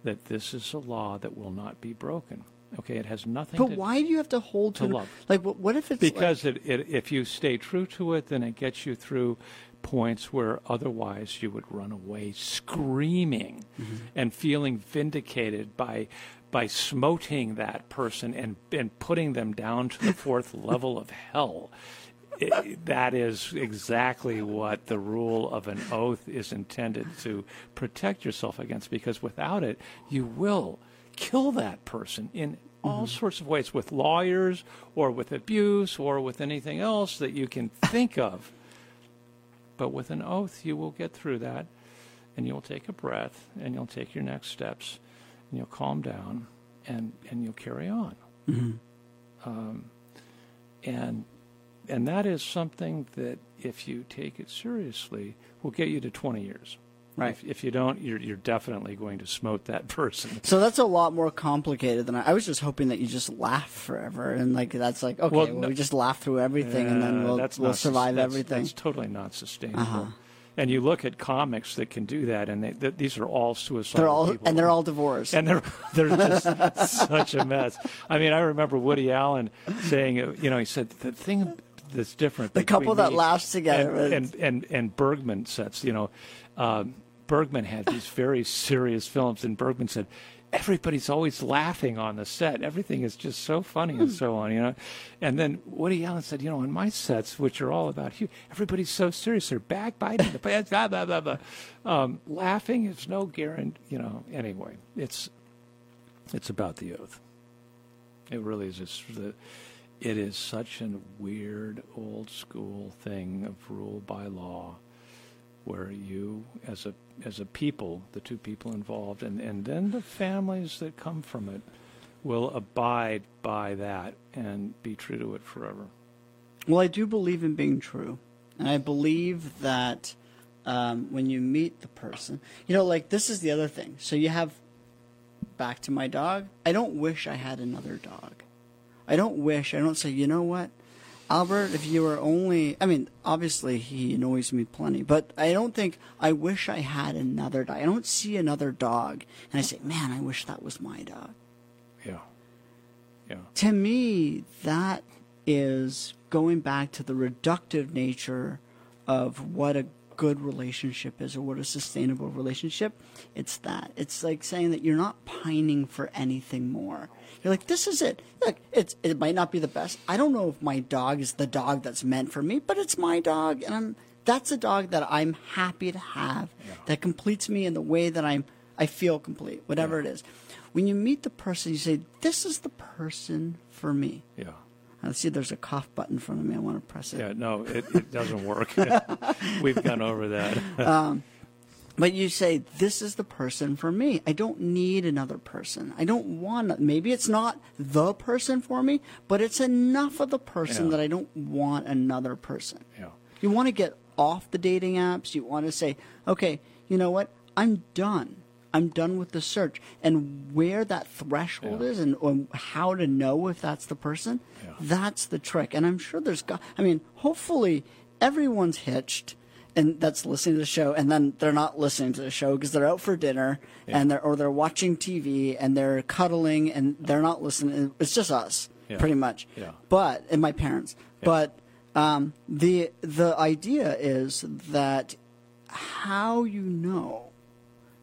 that this is a law that will not be broken. Okay, it has nothing. But to, why do you have to hold to, to love. Like, what, what if it's like- because it, it, if you stay true to it, then it gets you through points where otherwise you would run away screaming Mm-hmm. and feeling vindicated by by smoting that person and, and putting them down to the fourth <laughs> level of hell. I that is exactly what the rule of an oath is intended to protect yourself against because without it, you will kill that person in all mm-hmm. sorts of ways with lawyers or with abuse or with anything else that you can think of. But with an oath, you will get through that and you'll take a breath and you'll take your next steps and you'll calm down and, and you'll carry on. Um, and and that is something that if you take it seriously will get you to 20 years Right. if, if you don't you're, you're definitely going to smote that <laughs> person So that's a lot more complicated than I, I was just hoping that you just laugh forever and like that's like okay, Well, well, no- we just laugh through everything and then Uh, we'll we'll not survive that's- everything. That's totally not sustainable. Uh-huh. And you look at comics that can do that, and they, th- these are all suicidal they're all people. and they're all divorced. and they're they're just <laughs> such a mess. I mean, I remember Woody Allen saying, uh, you know, he said the thing that's different. The couple that laughs together and and, and and Bergman says, you know, um, Bergman had these very serious films, and Bergman said. Everybody's always laughing on the set. Everything is just so funny and so on, you know. And then Woody Allen said, you know, on my sets, which are all about you, everybody's so serious. They're backbiting, the blah blah blah blah. Um, laughing is no guarantee, you know. Anyway, it's it's about the oath. It really is. It's the, it is such a weird, old school thing of rule by law, where you, as a as a people, the two people involved, and and then the families that come from it, will abide by that and be true to it forever. Well, I do believe in being true, and I believe that um, when you meet the person, you know, like this is the other thing. So you have back to my dog. I don't wish I had another dog. I don't wish. I don't say, you know what, Albert, if you were only. I mean, obviously he annoys me plenty, but I don't think I wish I had another dog. I don't see another dog, and I say, man, I wish that was my dog Yeah, yeah, to me, that is going back to the reductive nature of what a good relationship is or what a sustainable relationship. It's that. It's like saying that you're not pining for anything more. You're like, this is it. Look, it's it might not be the best. I don't know if my dog is the dog that's meant for me, but it's my dog, and I'm that's a dog that I'm happy to have that completes me in the way that I'm I feel complete, whatever it is. When you meet the person, you say, "This is the person for me." yeah. I see there's a cough button in front of me. I want to press it. Yeah, no, it, it doesn't work. <laughs> We've gone over that. Um, but you say, this is the person for me. I don't need another person. I don't want, maybe it's not the person for me, but it's enough of the person Yeah. that I don't want another person. Yeah. You want to get off the dating apps. You want to say, okay, you know what? I'm done. I'm done with the search. And where that threshold Yeah. is and, and how to know if that's the person, Yeah. that's the trick. And I'm sure there's got, I mean, hopefully everyone's hitched and that's listening to the show, and then they're not listening to the show because they're out for dinner, Yeah. and they're or they're watching TV and they're cuddling and they're not listening. It's just us, pretty much. Yeah. But and my parents. But um, the the idea is that how you know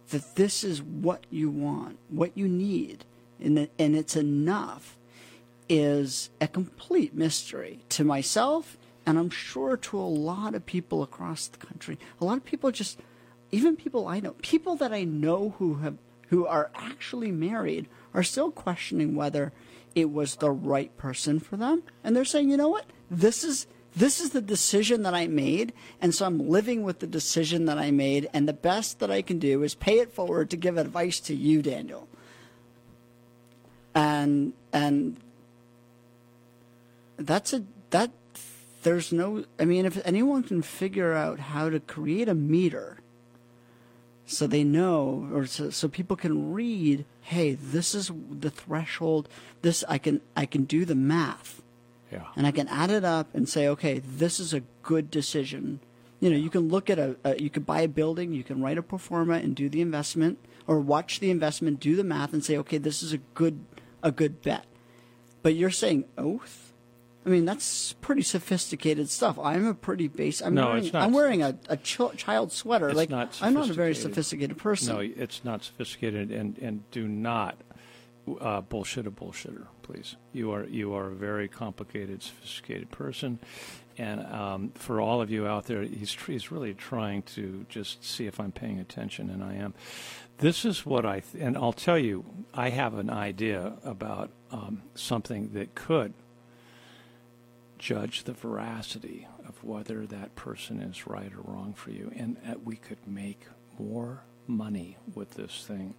that this is what you want, what you need, and it, and it's enough is a complete mystery to myself and I'm sure to a lot of people across the country. A lot of people just even people I know, people that I know who have who are actually married are still questioning whether it was the right person for them and they're saying, "You know what? This is this is the decision that I made, and so I'm living with the decision that I made, and the best that I can do is pay it forward to give advice to you, Daniel. And and that's a that there's no I mean if anyone can figure out how to create a meter so they know or so, so people can read hey this is the threshold this I can I can do the math Yeah. and I can add it up and say, okay, this is a good decision. You know, you can look at a, a you could buy a building, you can write a pro forma and do the investment, or watch the investment, do the math, and say, okay, this is a good a good bet. But you're saying oath. I mean, that's pretty sophisticated stuff. I'm a pretty base. I'm No, wearing, it's not. I'm wearing a, a ch- child sweater. It's like not I'm not a very sophisticated. sophisticated person. No, it's not sophisticated, and, and do not uh, bullshit a bullshitter, please. You are you are a very complicated, sophisticated person, and um, for all of you out there, he's he's really trying to just see if I'm paying attention, and I am. This is what I th- and I'll tell you, I have an idea about um, something that could judge the veracity of whether that person is right or wrong for you. And uh, we could make more money with this thing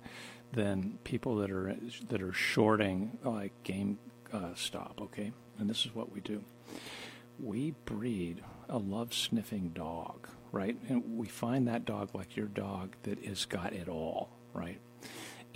than people that are that are shorting like game uh, stop. Okay, and this is what we do. We breed a love sniffing dog, right? And we find that dog like your dog that has got it all, right?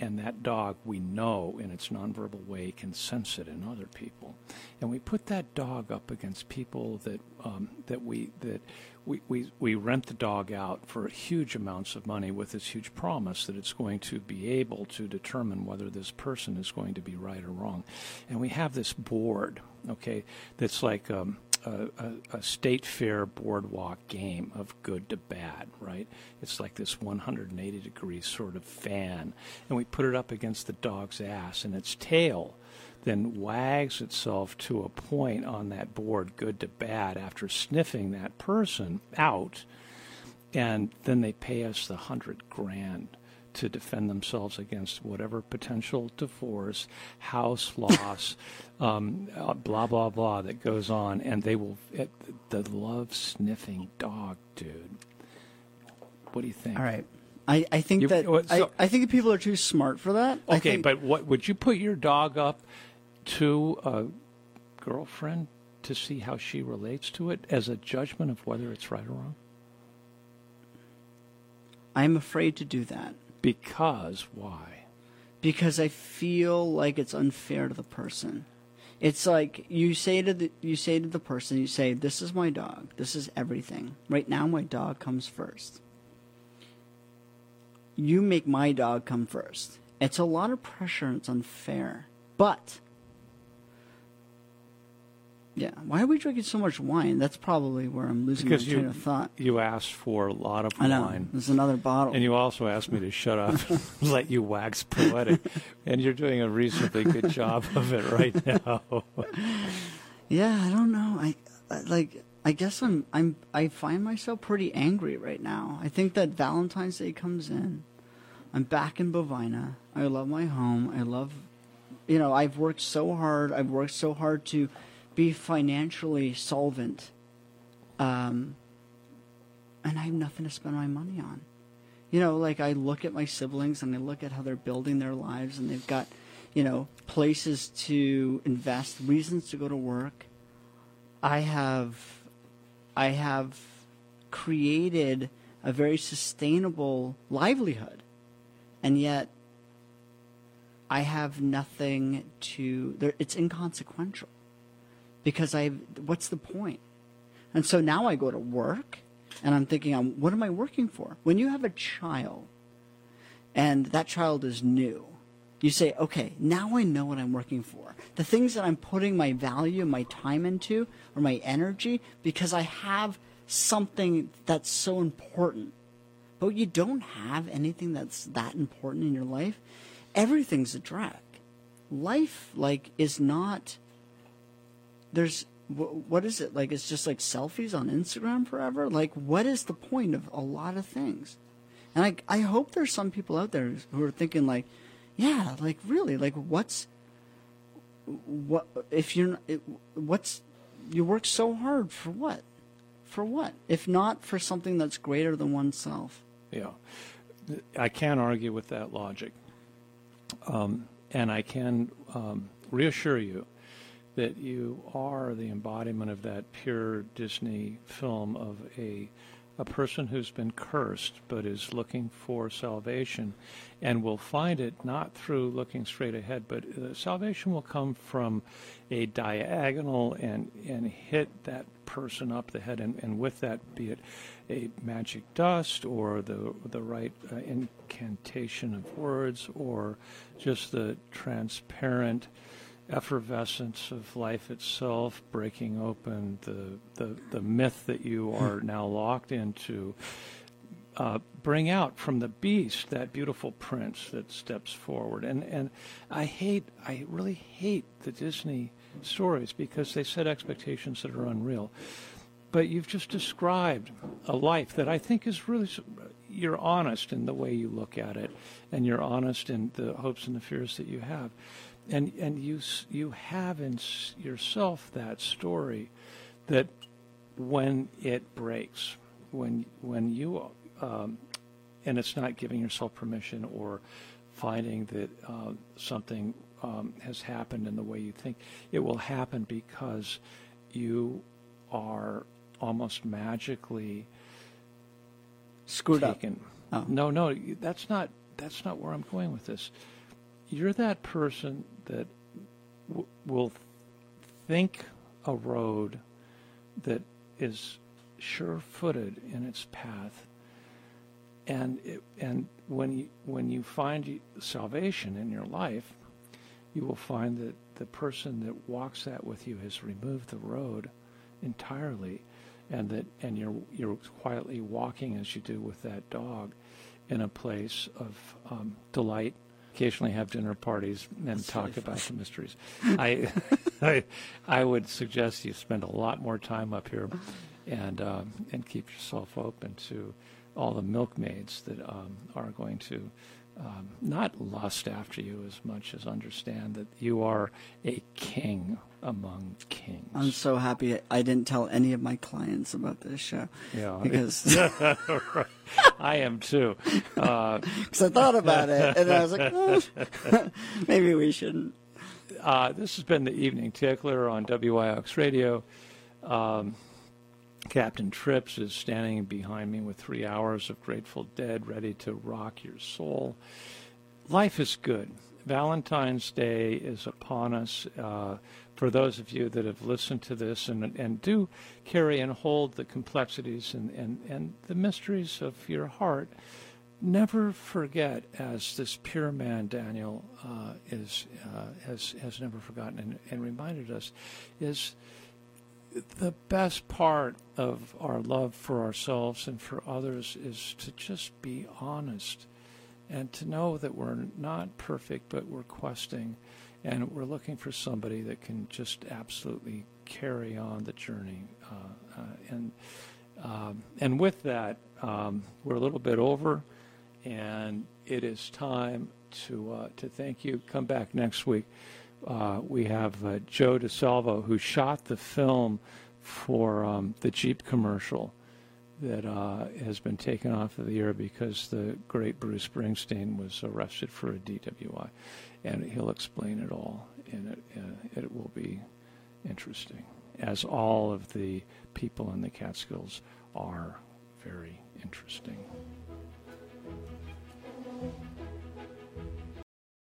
And that dog, we know in its nonverbal way, can sense it in other people. And we put that dog up against people that um, that we that we, we, we rent the dog out for huge amounts of money with this huge promise that it's going to be able to determine whether this person is going to be right or wrong. And we have this board, okay, that's like um, a, a, a state fair boardwalk game of good to bad, right? It's like this 180 degree sort of fan. And we put it up against the dog's ass, and its tail then wags itself to a point on that board, good to bad, after sniffing that person out. And then they pay us the hundred grand to defend themselves against whatever potential divorce, house <laughs> loss, um, uh, blah, blah, blah that goes on. And they will, it, the love sniffing dog, dude. What do you think? All right. I, I think You- that what- so- I, I think people are too smart for that. Okay, think- but what would you put your dog up to a girlfriend to see how she relates to it as a judgment of whether it's right or wrong? I'm afraid to do that. Because why? because I feel like it's unfair to the person. It's like you say to the you say to the person, you say, "This is my dog. This is everything. Right now, my dog comes first. You make my dog come first. It's a lot of pressure and it's unfair. But yeah, why are we drinking so much wine? That's probably where I'm losing Because my train you of thought. you asked for a lot of I know. wine. There's another bottle. And you also asked me to shut up <laughs> and let you wax poetic. And you're doing a reasonably good job of it right <laughs> now. Yeah, I don't know. I I- like. I guess I'm. I'm. I find myself pretty angry right now. I think that Valentine's Day comes in. I'm back in Bovina. I love my home. I love. You know, I've worked so hard. I've worked so hard to be financially solvent. Um. And I have nothing to spend my money on. You know, like I look at my siblings and I look at how they're building their lives and they've got, you know, places to invest, reasons to go to work. I have I have created a very sustainable livelihood. And yet I have nothing to it's inconsequential. Because I what's the point? And so now I go to work And I'm thinking, um, what am I working for? When you have a child and that child is new, you say, okay, now I know what I'm working for. The things that I'm putting my value, my time into, or my energy, because I have something that's so important. But you don't have anything that's that important in your life, everything's a drag. Life, like, is not. There's what is it? Like it's just like selfies on instagram forever? Like what is the point of a lot of things? And i i hope there's some people out there who are thinking like yeah like really like what's what if you're what's you work so hard for what? For what? If not for something that's greater than oneself. Yeah. I can't argue with that logic. Um, and i can um, reassure you that you are the embodiment of that pure Disney film of a a person who's been cursed but is looking for salvation and will find it not through looking straight ahead but uh, salvation will come from a diagonal and and hit that person up the head and, and with that be it a magic dust or the the right uh, incantation of words or just the transparent effervescence of life itself, breaking open the, the, the myth that you hmm. are now locked into, uh, bring out from the beast that beautiful prince that steps forward. And, and I hate, I really hate the Disney stories because they set expectations that are unreal. But you've just described a life that I think is really, you're honest in the way you look at it, and you're honest in the hopes and the fears that you have and and you you have in yourself that story that when it breaks, when when you um, and it's not giving yourself permission or finding that uh, something um, has happened in the way you think, it will happen because you are almost magically screwed taken. up. Oh. No, no, that's not that's not where I'm going with this. You're that person that w- will think a road that is sure-footed in its path, and it, and when you when you find salvation in your life, you will find that the person that walks that with you has removed the road entirely, and that and you're you're quietly walking as you do with that dog, in a place of um, delight occasionally have dinner parties and talk about the mysteries. <laughs> I, <laughs> I, I would suggest you spend a lot more time up here, and um, and keep yourself open to all the milkmaids that um, are going to um, not lust after you as much as understand that you are a king among kings. I'm so happy I didn't tell any of my clients about this show. Yeah, because <laughs> I am too. Because uh, I thought about it and I was like, oh, <laughs> maybe we shouldn't. Uh, this has been the Evening Tickler on WIOX Radio. Um, Captain Trips is standing behind me with three hours of Grateful Dead ready to rock your soul. Life is good. Valentine's Day is upon us. Uh, for those of you that have listened to this and, and do carry and hold the complexities and, and, and the mysteries of your heart, never forget, as this pure man Daniel uh, is uh, has has never forgotten and, and reminded us, is the best part of our love for ourselves and for others is to just be honest and to know that we're not perfect, but we're questing and we're looking for somebody that can just absolutely carry on the journey. Uh, uh, and um, and with that, um, we're a little bit over, and it is time to uh, to thank you. Come back next week. Uh, we have uh, Joe DeSalvo, who shot the film for um, the Jeep commercial that uh, has been taken off of the air because the great Bruce Springsteen was arrested for a DWI. And he'll explain it all, and it, uh, it will be interesting, as all of the people in the Catskills are very interesting.